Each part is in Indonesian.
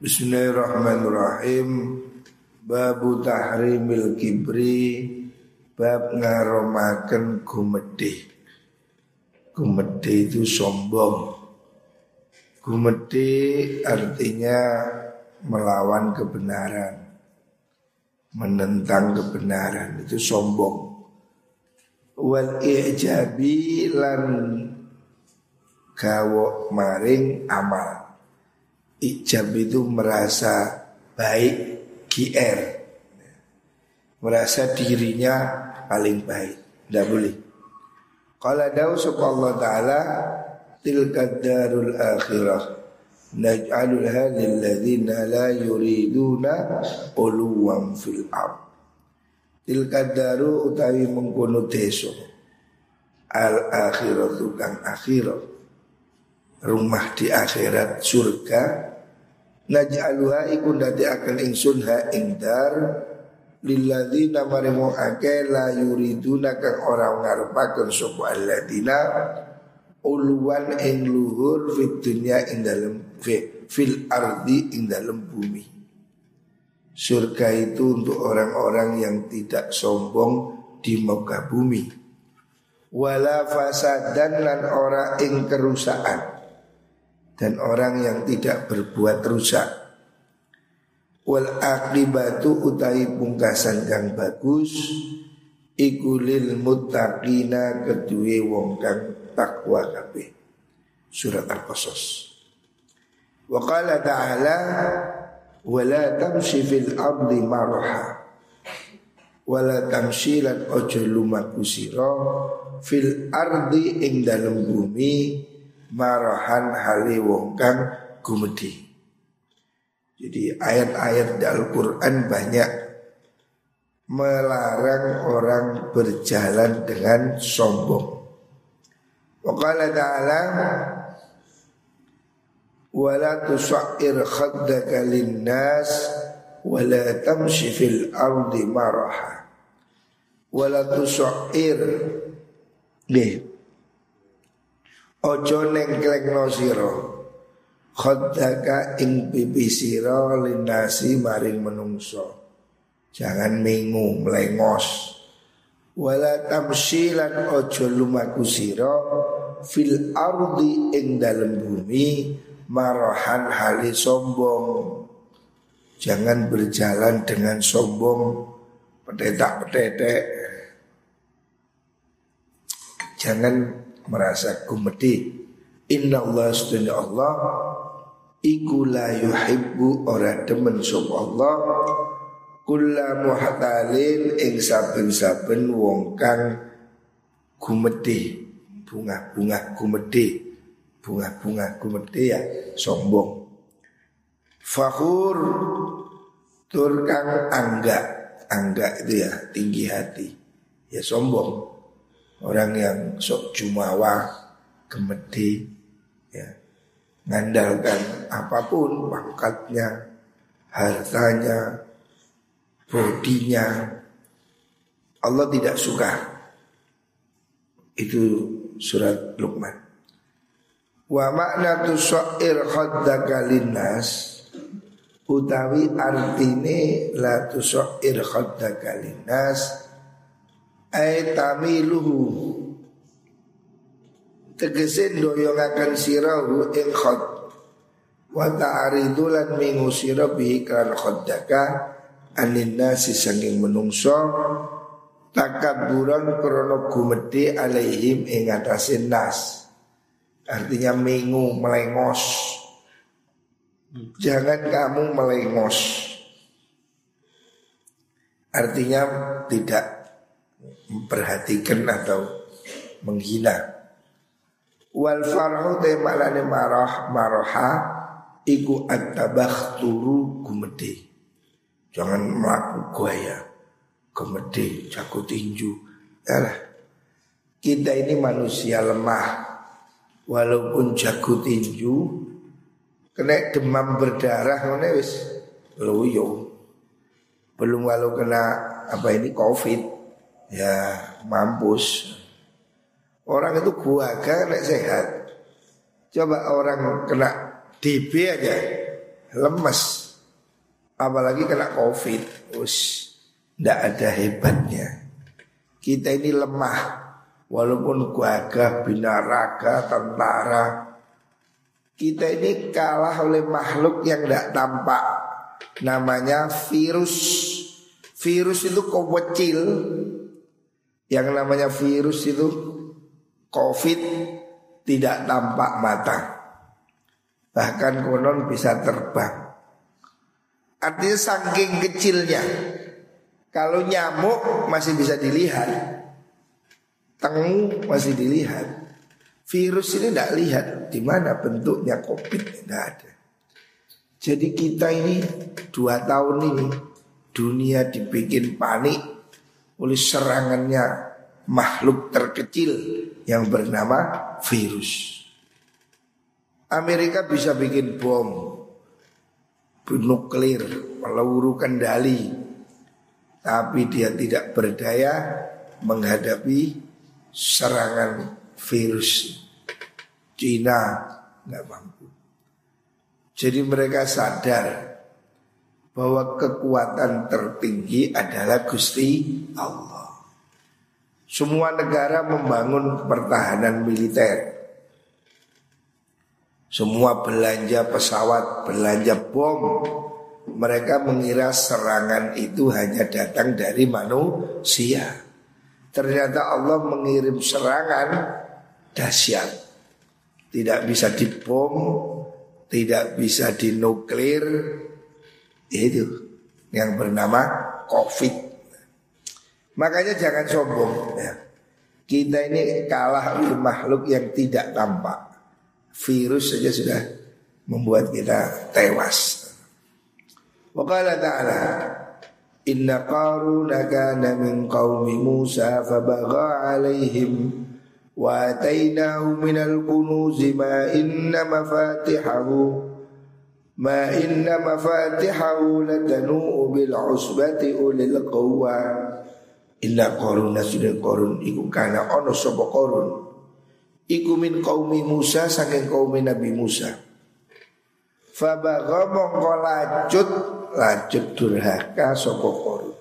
Bismillahirrahmanirrahim. Babu tahrimil kibri bab ngaromaken gumedhe. Gumedhe itu sombong. Gumedhe artinya melawan kebenaran. Menentang kebenaran itu sombong. Wal ijabi lan gawo maring amal ijab itu merasa baik GR merasa dirinya paling baik. Tidak boleh. Kalau dawu Allah taala tilka darul akhirah naj'alulha lilladzina la yuriduna uluwan fil ard. Tilka daru utawi mengkono deso al akhiratu kang akhirat rumah di akhirat surga naj'aluha iku dadi akan ingsun ha ingdar lilladzina marimu ake la yuriduna kang ora ngarepaken sapa alladzina uluwan ing luhur fit dunya ing dalem fil ardi ing dalem bumi. Surga itu untuk orang-orang yang tidak sombong di muka bumi. Wala fasadan lan ora ing kerusakan dan orang yang tidak berbuat rusak. Wal akibatu utai pungkasan kang bagus ikulil muttaqina kedue wong kang takwa kabeh. Surat Al-Qasas. Wa qala ta'ala wala tamshi fil ardi marha wala tamshilan ojo lumaku sira fil ardi ing dalem bumi marahan hali wong kang gumedi. Jadi ayat-ayat Al-Quran banyak melarang orang berjalan dengan sombong. Waqala ta'ala Wala tusa'ir khaddaka linnas Wala tamshi fil ardi maraha Wala tusa'ir Nih Ojo nengklengno sira. Khodaka ing pipi sira linasi maring menungso Jangan mengu melengos Wala tamsilan ojo lumaku sira. Fil ardi ing dalem bumi Marahan hali sombong. Jangan berjalan dengan sombong. Petetak-petetek. Jangan merasa kumedi Inna Allah sedunia Allah Iku la yuhibbu ora demen sop Allah. Kula muhtalin ing saben-saben wong kang gumedhe bunga-bunga gumedhe bunga-bunga gumedhe ya sombong. Fakhur tur kang angga angga itu ya tinggi hati. Ya sombong Orang yang sok jumawa, gemedi, ya, ngandalkan apa pun pangkatnya, hartanya, bodinya. Allah tidak suka. Itu surat Luqman. Wa makna tusair khaddaka linnas utawi artine la tusair khaddaka linnas ay tamiluhu. Tegese doyongaken sirahu ing khad wa ta'ridu lan mingu sira bihi kan khaddaka anin nasi sanging menungso. Takaburan krono gumedhe alaihim ing atase nas. Artinya mengu melengos. Jangan kamu melengos. Artinya tidak memperhatikan atau menghina. Wal farhu te malane marah maraha iku at-tabakh turu gumede. Jangan melaku gaya gumede jago tinju. Yalah. Kita ini manusia lemah. Walaupun jago tinju kena demam berdarah ngene wis loyo. Belum walau kena apa ini covid ya mampus. Orang itu gua kan sehat. Coba orang kena DB aja lemes. Apalagi kena covid, us, ndak ada hebatnya. Kita ini lemah, walaupun gagah, binaraga, tentara. Kita ini kalah oleh makhluk yang tidak tampak. Namanya virus. Virus itu kecil. Yang namanya virus itu COVID tidak tampak mata. Bahkan konon bisa terbang. Artinya saking kecilnya. Kalau nyamuk masih bisa dilihat. Tengu masih dilihat. Virus ini tidak lihat di mana bentuknya COVID tidak ada. Jadi kita ini dua tahun ini dunia dibikin panik oleh serangannya makhluk terkecil yang bernama virus. Amerika bisa bikin bom nuklir, peluru kendali, tapi dia tidak berdaya menghadapi serangan virus. Cina nggak mampu. Jadi mereka sadar bahwa kekuatan tertinggi adalah Gusti Allah. Semua negara membangun pertahanan militer. Semua belanja pesawat, belanja bom. Mereka mengira serangan itu hanya datang dari manusia. Ternyata Allah mengirim serangan dahsyat. Tidak bisa dibom, tidak bisa dinuklir. Itu yang bernama Covid. Makanya jangan sombong ya. Kita ini kalah oleh makhluk yang tidak tampak Virus saja sudah membuat kita tewas Waqala ta'ala Inna qaruna kana min qawmi Musa fabagha alaihim Wa atainahu minal kunuzi ma inna mafatihahu Ma inna mafatihahu latanu'u bil usbati ulil qawwa Inna korun sudah korun iku kana ono sopo korun Iku min kaumi Musa saking kaumi Nabi Musa. Fabagha mongko lacut Lacut durhaka sopo korun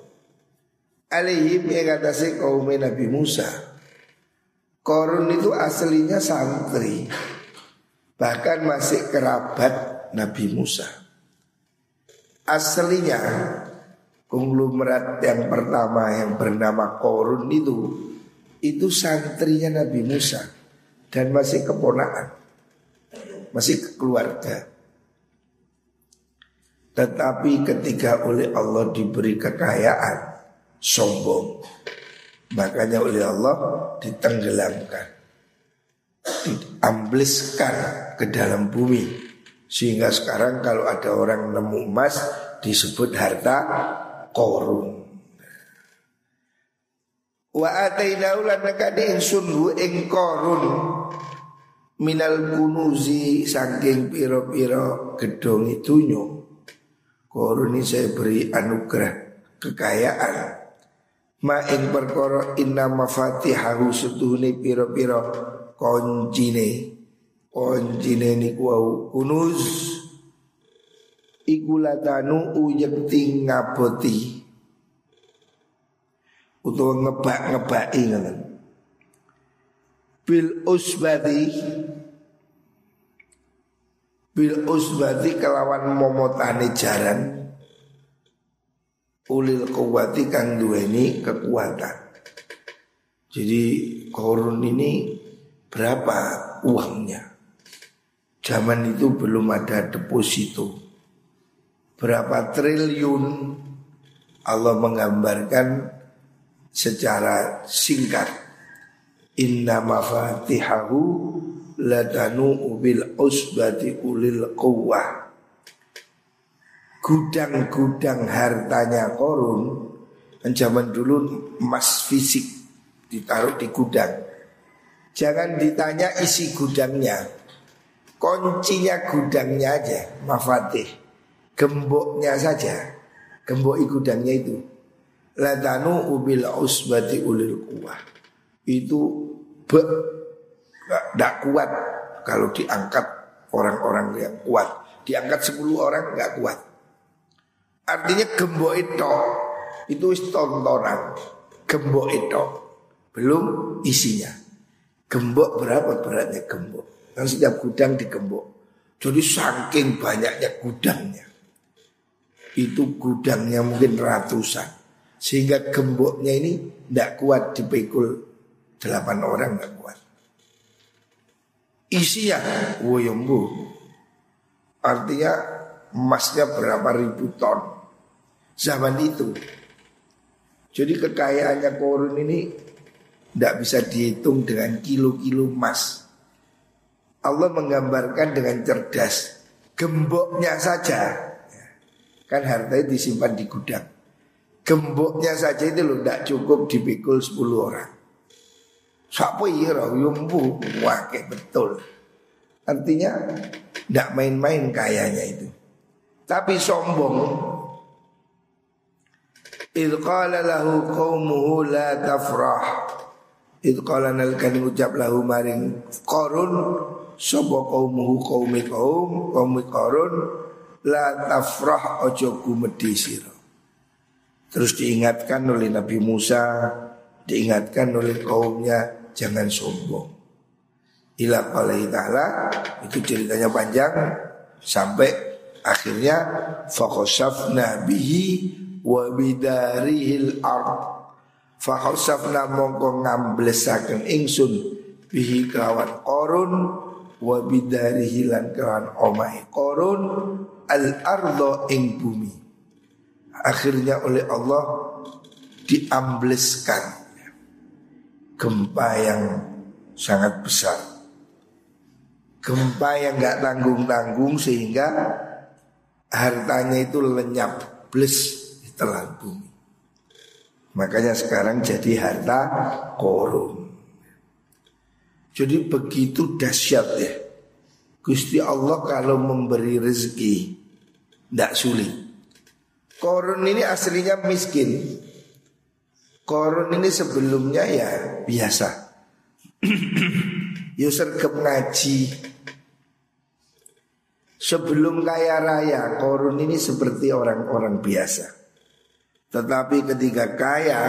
Alihim yang atasnya kaumi Nabi Musa. Korun itu aslinya santri Bahkan masih kerabat Nabi Musa Aslinya konglomerat yang pertama yang bernama Korun itu itu santrinya Nabi Musa dan masih keponakan, masih keluarga. Tetapi ketika oleh Allah diberi kekayaan, sombong. Makanya oleh Allah ditenggelamkan, diambliskan ke dalam bumi. Sehingga sekarang kalau ada orang nemu emas disebut harta korun. Wa atainahu lan nakade ingsun hu ing korun. Minal kunuzi saking piro-piro gedong itunyo korun ini saya beri anugerah kekayaan. Ma ing perkara inna mafatihahu setuhune piro-piro koncine koncine niku wau kunuz iku latanu uyekti ngaboti utawa ngebak-ngebaki ngoten. Bil usbati. Bil usbati kelawan momotane jaran. Ulil kuwati kang duweni kekuatan. Jadi korun ini berapa uangnya Zaman itu belum ada deposito. Berapa triliun? Allah menggambarkan secara singkat. Inna mafatihahu latanu bil usbati ulil quwwah. Gudang-gudang hartanya korun. Kan zaman dulu emas fisik ditaruh di gudang. Jangan ditanya isi gudangnya kuncinya gudangnya aja mafatih gemboknya saja, gembok gudangnya itu. Latanu ubil usbati ulil kuah. Itu tidak kuat kalau diangkat orang-orang yang kuat. diangkat 10 orang nggak kuat. Artinya gembok itu itu tontonan. Gembok itu belum isinya. Gembok berapa beratnya gembok? Kan setiap gudang digembok. Jadi saking banyaknya gudangnya. Itu gudangnya mungkin ratusan. Sehingga gemboknya ini tidak kuat dipikul delapan orang tidak kuat. Isinya woyombu. Artinya emasnya berapa ribu ton zaman itu. Jadi kekayaannya korun ini tidak bisa dihitung dengan kilo-kilo emas. Allah menggambarkan dengan cerdas. Gemboknya saja. Kan hartanya disimpan di gudang. Gemboknya saja itu loh tidak cukup dipikul 10 orang. Siapa ira yumbu wakil betul. Artinya tidak main-main kayanya itu. Tapi sombong Idh qala lahu qawmuhu la tafrah Idh qala nalkan ucap lahu maring Korun Sopo qawmuhu qawmi qawm Qawmi korun La tafrah ojo kumedi siro Terus diingatkan oleh Nabi Musa Diingatkan oleh kaumnya Jangan sombong. Ila qalahi ta'ala Itu ceritanya panjang Sampai akhirnya Fakosafna bihi wa bidarihil ard. Fa khasafna mongko ngamblesaken ingsun bihi kawan korun wa bidarihi lan kawan omai korun al ardo ing bumi akhirnya oleh Allah diambleskan gempa yang sangat besar gempa yang nggak tanggung tanggung sehingga hartanya itu lenyap bles telan bumi. Makanya sekarang jadi harta korun. Jadi begitu dahsyat ya. Gusti Allah kalau memberi rezeki tidak sulit. Korun ini aslinya miskin. Korun ini sebelumnya ya biasa. User ya ngaji. Sebelum kaya raya, korun ini seperti orang-orang biasa. Tetapi ketika kaya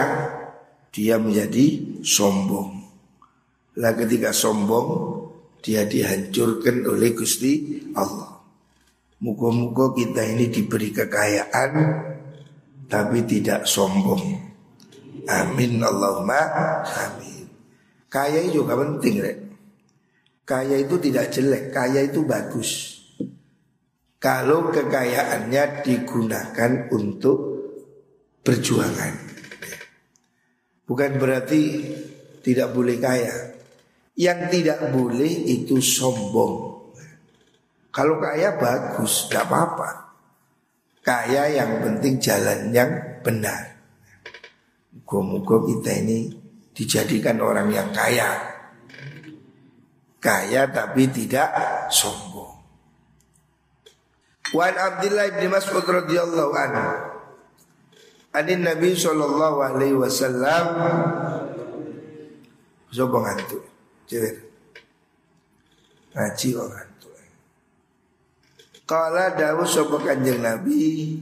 dia menjadi sombong. Lah ketika sombong dia dihancurkan oleh Gusti Allah. Muka-muka kita ini diberi kekayaan tapi tidak sombong. Amin Allahumma amin. Kaya juga penting, Rek. Kaya itu tidak jelek, kaya itu bagus. Kalau kekayaannya digunakan untuk perjuangan. Bukan berarti tidak boleh kaya. Yang tidak boleh itu sombong. Kalau kaya bagus, tidak apa-apa. Kaya yang penting jalan yang benar. Muka-muka kita ini dijadikan orang yang kaya. Kaya tapi tidak sombong. Wan Abdullah bin Mas'ud radhiyallahu anhu Adin Nabi Sallallahu Alaihi Wasallam Sopo ngantuk Cewek. Ngaji kok ngantuk Kala dawu sopo kanjeng Nabi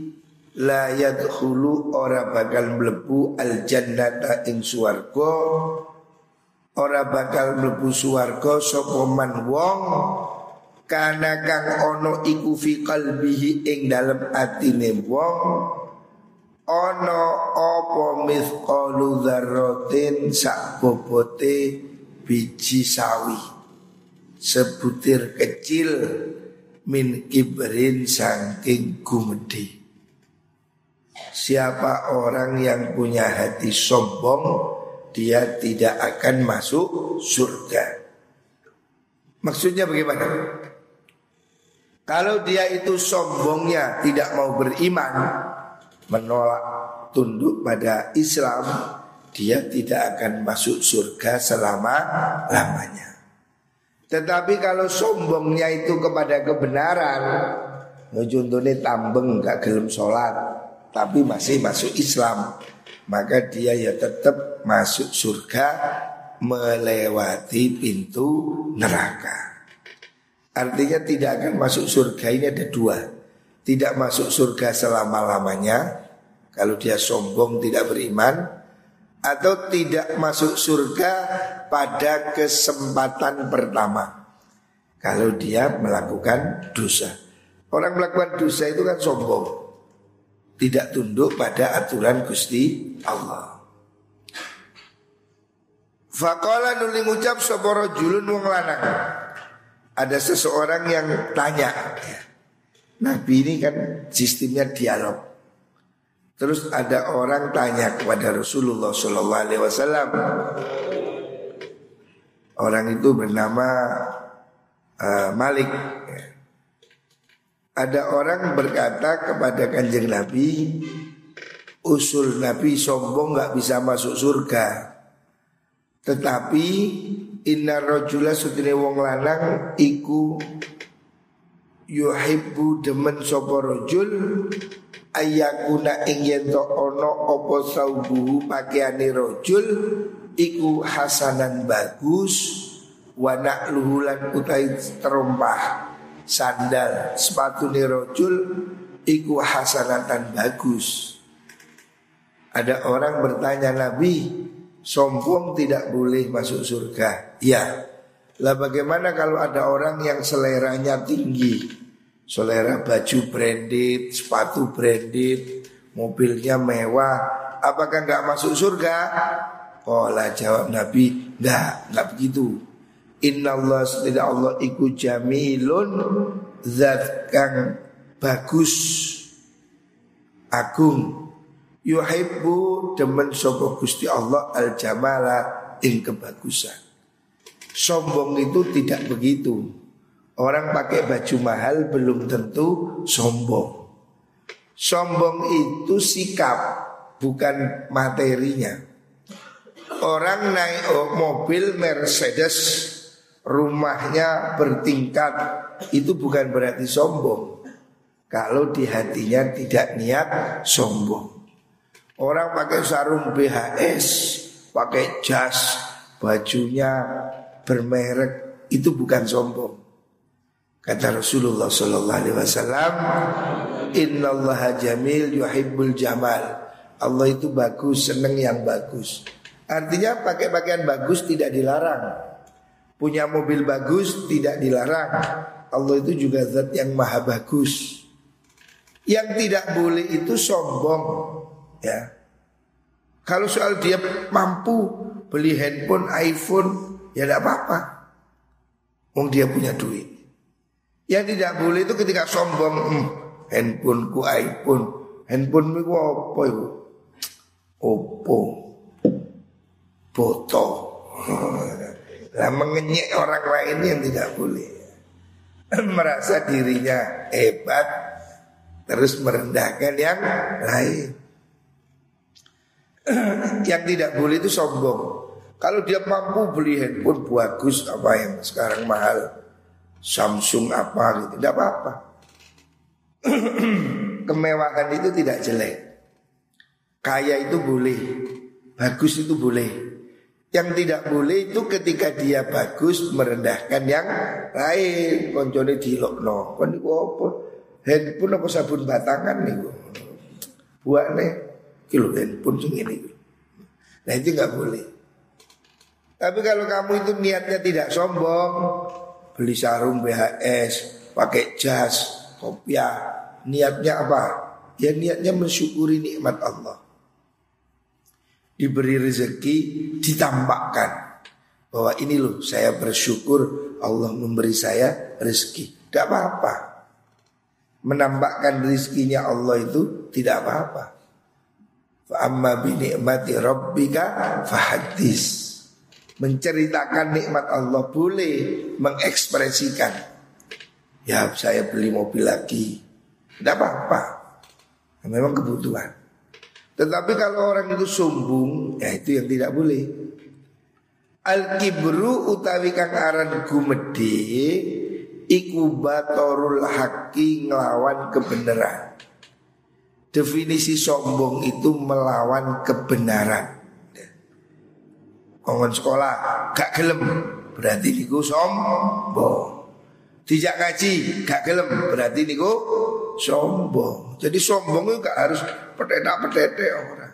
La yadkhulu ora bakal mlebu al jannata ing suwarga Ora bakal mlebu suwarga sopo man wong Kana kang ono iku fi qalbihi ing dalem atine wong Ono opo mithqalu dzarratin sak bobote biji sawi. Sebutir kecil min kibrin saking gumedi Siapa orang yang punya hati sombong Dia tidak akan masuk surga. Maksudnya bagaimana? Kalau dia itu sombongnya tidak mau beriman menolak tunduk pada Islam, dia tidak akan masuk surga selama-lamanya. Tetapi kalau sombongnya itu kepada kebenaran, contohnya tambeng gak gelem sholat, tapi masih masuk Islam, maka dia ya tetap masuk surga melewati pintu neraka. Artinya tidak akan masuk surga ini ada dua Tidak masuk surga selama-lamanya Kalau dia sombong tidak beriman Atau tidak masuk surga pada kesempatan pertama. Kalau dia melakukan dosa. Orang melakukan dosa itu kan sombong. Tidak tunduk pada aturan Gusti Allah. Fakola nuli ngucap soboro julun wong lanang. Ada seseorang yang tanya. Nabi ini kan sistemnya dialog Terus ada orang tanya kepada Rasulullah Sallallahu Alaihi Wasallam. Orang itu bernama uh, Malik. Ada orang berkata kepada kanjeng Nabi Usul Nabi sombong gak bisa masuk surga. Tetapi Inna rojula sutine wong lanang iku yuhibbu demen sapa rajul ayakuna ing yen ana apa saubuhu pakaiane rajul iku hasanan bagus wa na'luhu lan utai terompah sandal sepatu rajul iku hasanatan bagus ada orang bertanya Nabi sombong tidak boleh masuk surga. Ya. Lah bagaimana kalau ada orang yang seleranya tinggi? Selera baju branded, sepatu branded, mobilnya mewah, apakah nggak masuk surga? Lah jawab Nabi, enggak, enggak begitu. Inna Allah tidak Allah iku jamilun zat kang bagus agung yuhibbu demen sapa Gusti Allah al jamala ing kebagusan. Sombong itu tidak begitu. Orang pakai baju mahal belum tentu sombong. Sombong itu sikap, bukan materinya. Orang naik mobil Mercedes, rumahnya bertingkat, itu bukan berarti sombong. Kalau di hatinya tidak niat sombong. Orang pakai sarung BHS, pakai jas, bajunya bermerek itu bukan sombong. Kata Rasulullah Sallallahu Alaihi Wasallam, Inna Allah jamil yuhibbul jamal. Allah itu bagus, seneng yang bagus. Artinya pakai pakaian bagus tidak dilarang. Punya mobil bagus tidak dilarang. Allah itu juga zat yang maha bagus. Yang tidak boleh itu sombong. Ya. Kalau soal dia mampu beli handphone, iPhone, ya tidak apa-apa. Wong dia punya duit. Yang tidak boleh itu ketika sombong, hmm, handphone ku iPhone, handphone ku apa itu? Oppo, foto. Lah mengenyek orang lain yang tidak boleh. Merasa dirinya hebat, terus merendahkan yang lain. yang tidak boleh itu sombong. Kalau dia mampu beli handphone bagus apa yang sekarang mahal, Samsung apa gitu, tidak apa-apa. Kemewahan itu tidak jelek. Kaya itu boleh, bagus itu boleh. Yang tidak boleh itu ketika dia bagus merendahkan yang lain. Koncone dilokno. Kon niku apa? Handphone apa sabun batangan niku. Buat nih kilo handphone sing ini. Nah itu nggak boleh. Tapi kalau kamu itu niatnya tidak sombong, beli sarung BHS, pakai jas, kopiah, niatnya apa? Ya niatnya mensyukuri nikmat Allah. Diberi rezeki, ditampakkan bahwa ini loh saya bersyukur Allah memberi saya rezeki. Tidak apa-apa. Menambahkan rezekinya Allah itu tidak apa-apa. Fa amma bi ni'mati rabbika fahadis. Menceritakan nikmat Allah boleh mengekspresikan. Ya saya beli mobil lagi. Tidak apa-apa. Memang kebutuhan. Tetapi kalau orang itu sombong, ya itu yang tidak boleh. Al kibru utawi kang aran gumede iku batorul haki nglawan kebenaran. Definisi sombong itu melawan kebenaran. Kongon sekolah gak gelem berarti niku sombong. Dijak ngaji gak gelem berarti niku sombong. Jadi sombong itu gak harus petetak-petetek orang.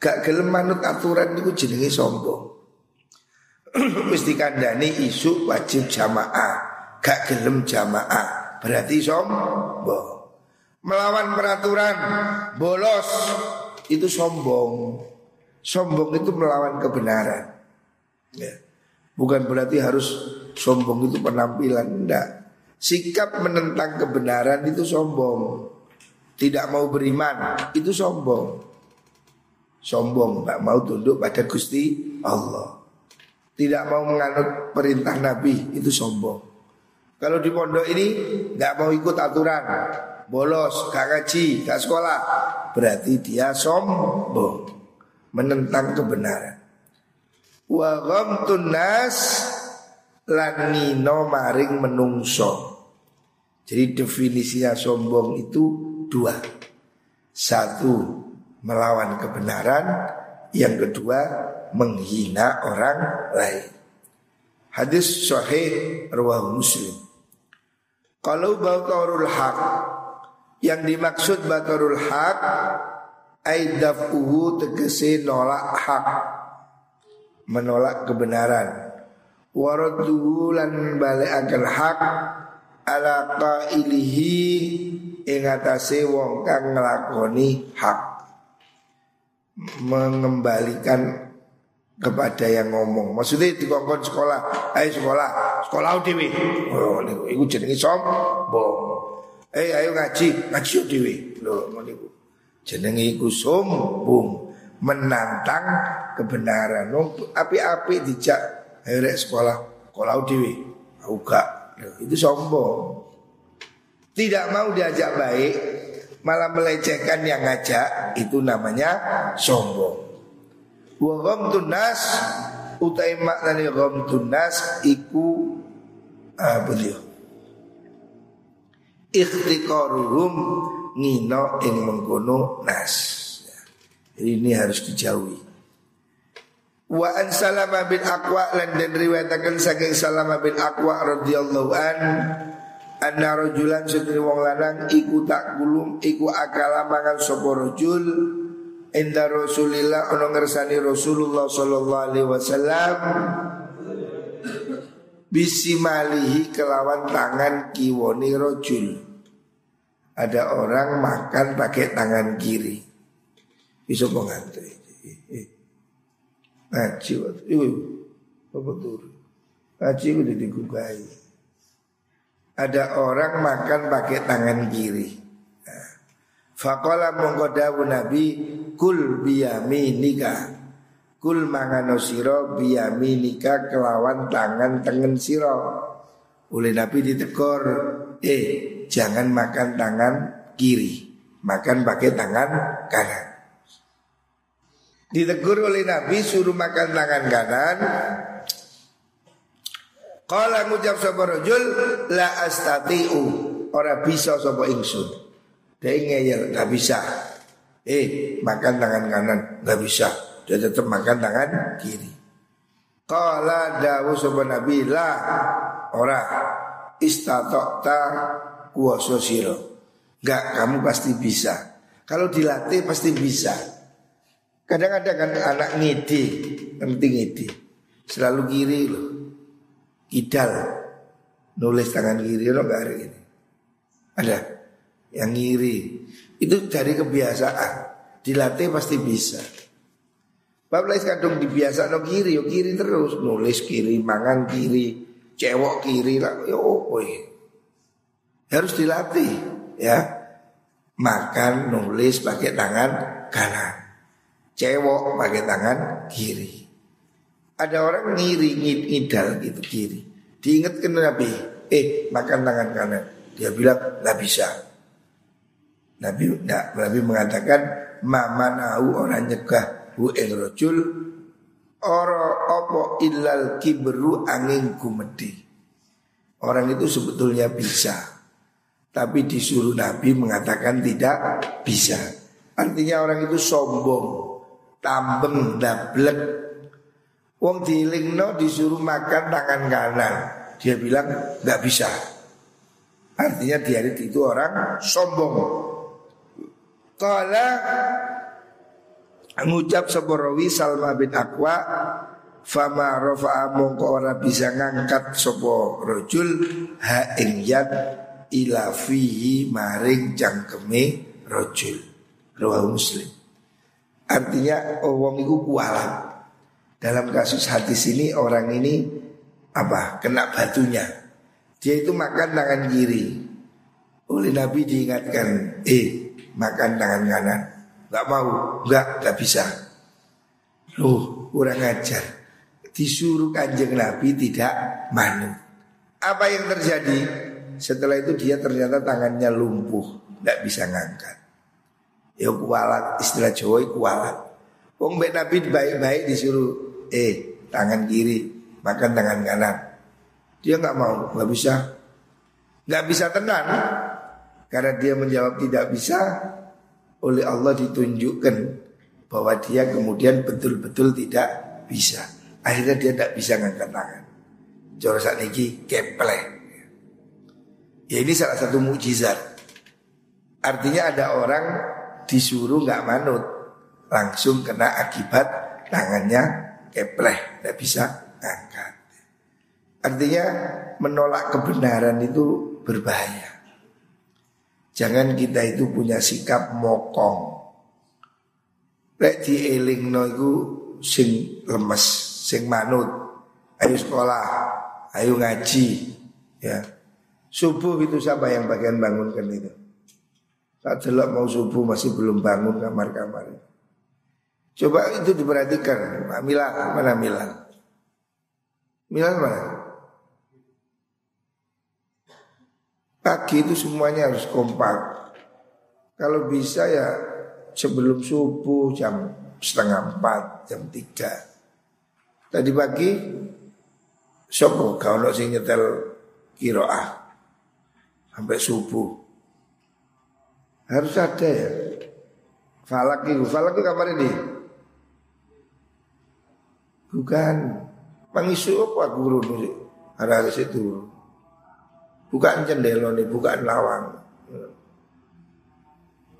Gak gelem manut aturan niku jenenge sombong. Mesti kandani isu wajib jamaah, gak gelem jamaah berarti sombong. Melawan peraturan, bolos itu sombong. Sombong itu melawan kebenaran. Ya. Bukan berarti harus sombong itu penampilan, enggak. Sikap menentang kebenaran itu sombong. Tidak mau beriman itu sombong. Sombong, tak mau tunduk pada Gusti Allah. Tidak mau menganut perintah Nabi itu sombong. Kalau di pondok ini nggak mau ikut aturan, bolos, gak ngaji, gak sekolah, berarti dia sombong, menentang kebenaran. Wa ghamtun nas lan maring menungso. Jadi definisinya sombong itu dua. Satu melawan kebenaran, yang kedua menghina orang lain. Hadis sahih rawah Muslim. Kalau batarul haq yang dimaksud batarul haq aidafuhu tegese nolak hak menolak kebenaran waradduhu lan balekaken hak ala qailihi ing atase wong kang nglakoni hak mengembalikan kepada yang ngomong. Maksudnya di kongkon sekolah, ayo sekolah, sekolah dewi. Oh, iku jenenge sombong. Eh ayo ngaji, ngaji dewi. Loh, niku. Jenenge iku sombong, menantang kebenaran. Nong api-api dijak ayo rek sekolah, sekolah dewi. Aku gak. Itu sombong. Tidak mau diajak baik, malah melecehkan yang ngajak, itu namanya sombong. Wa ghamtun nas utai maknane ghamtun nas iku apa dia? Ikhtiqaruhum ngino ing mengkono nas. Jadi ini harus dijauhi. Wa an Salama bin Aqwa lan den riwayataken saking Salama bin Aqwa radhiyallahu an anna rajulan sedene wong lanang iku tak gulum iku akala mangan sapa rajul Inda Rasulillah ono ngersani Rasulullah sallallahu alaihi wasallam bisimalihi kelawan tangan kiwoni rojul. Ada orang makan pakai tangan kiri. Bisa mengantai. Ngaji waktu itu apa turu? Ngaji udah digugai. Ada orang makan pakai tangan kiri. Fakola mongko dawu Nabi kul biyaminika. Kul mangano siro biyaminika kelawan tangan tengen siro. Oleh Nabi ditegur, eh jangan makan tangan kiri, makan pakai tangan kanan. Ditegur oleh Nabi suruh makan tangan kanan. Kalau ngucap sapa rajul la astati'u ora bisa sapa ingsun. Dia ngeyel, nggak bisa. Eh, makan tangan kanan, nggak bisa. Dia tetap makan tangan kiri. Kala dawu sopan Nabi lah ora istatokta kuoso siro. Enggak, kamu pasti bisa. Kalau dilatih pasti bisa. Kadang-kadang kan anak ngidi, penting ngidi. Selalu kiri loh. Idal. Nulis tangan kiri loh enggak hari ini. Ada yang ngiri. Itu dari kebiasaan. Dilatih pasti bisa. Bapak lagi kadung dibiasa no kiri, yo kiri terus nulis kiri, mangan kiri, cewok kiri lah, yo oh, harus dilatih ya. Makan, nulis pakai tangan kanan, cewok pakai tangan kiri. Ada orang ngiri ngidal gitu kiri. Diingatkan Nabi, eh makan tangan kanan. Dia bilang nggak bisa. Nabi enggak, Nabi mengatakan mama nahu orang nyegah hu ing rojul oro opo ilal kibru angin kumedi. Orang itu sebetulnya bisa, tapi disuruh Nabi mengatakan tidak bisa. Artinya orang itu sombong, tambeng, dablek. Wong dilingno disuruh makan tangan kanan, dia bilang nggak bisa. Artinya di hari itu orang sombong. Kala ngucap seporowi Salma bin Akwa Fama rofa'a mongko ora bisa ngangkat sopo rojul ha ila fihi maring jangkeme rojul rawahu muslim. Artinya oh, wong iku kualat. Dalam kasus hadis ini orang ini apa kena batunya. Dia itu makan tangan kiri. Oleh Nabi diingatkan eh makan tangan kanan. Nggak mau. Nggak nggak bisa. Loh kurang ajar. Disuruh kanjeng Nabi tidak manut. Apa yang terjadi? Setelah itu dia ternyata tangannya lumpuh, tidak bisa ngangkat. Ya kualat, istilah Jawa kualat. Wong Mbak Nabi baik-baik disuruh, eh tangan kiri, makan tangan kanan. Dia nggak mau, nggak bisa, nggak bisa tenang. Karena dia menjawab tidak bisa, oleh Allah ditunjukkan bahwa dia kemudian betul-betul tidak bisa. Akhirnya dia tidak bisa ngangkat tangan. Joro saat ini keple. Ya ini salah satu mukjizat. Artinya ada orang disuruh nggak manut, langsung kena akibat tangannya kepleh, tidak bisa ngangkat. Artinya menolak kebenaran itu berbahaya. Jangan kita itu punya sikap mokong. Lek dieling no iku sing lemes sing manut, ayo sekolah, ayo ngaji, ya. Subuh itu siapa yang bagian bangunkan itu? Saat delok mau subuh masih belum bangun kamar-kamar. Coba itu diperhatikan. Milan, mana Milan? Milan mana? Pagi itu semuanya harus kompak. Kalau bisa ya sebelum subuh jam setengah empat, jam tiga. Tadi pagi Sopo kalau sing nyetel kiroah Sampai subuh. Harus ada ya. Falak itu. Falak itu kamar ini? Bukan. Mengisu apa guru ini? Ada di situ. Bukan cendelo nih Bukan lawang.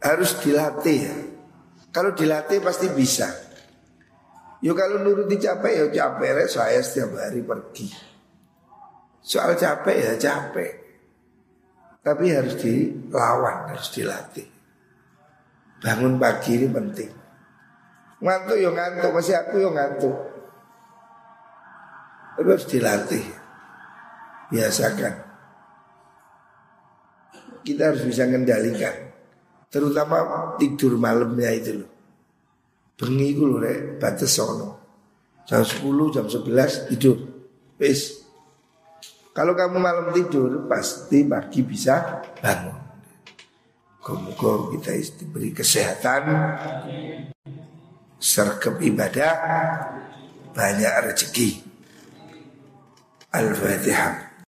Harus dilatih ya. Kalau dilatih pasti bisa. Yo kalau nuruti capek ya capek. Saya setiap hari pergi. Soal capek ya capek. Tapi harus dilawan, harus dilatih. Bangun pagi ini penting. Ngantuk yo ngantuk, masih aku yo ngantuk. Tapi harus dilatih. Biasakan. Kita harus bisa mengendalikan. Terutama tidur malamnya itu loh. Bengi ku lho rek batas sono. Jam 10, jam 11 tidur. Wis. Kalau kamu malam tidur pasti pagi bisa bangun. Semoga kita diberi kesehatan, sergap ibadah, banyak rezeki. Al-Fatihah.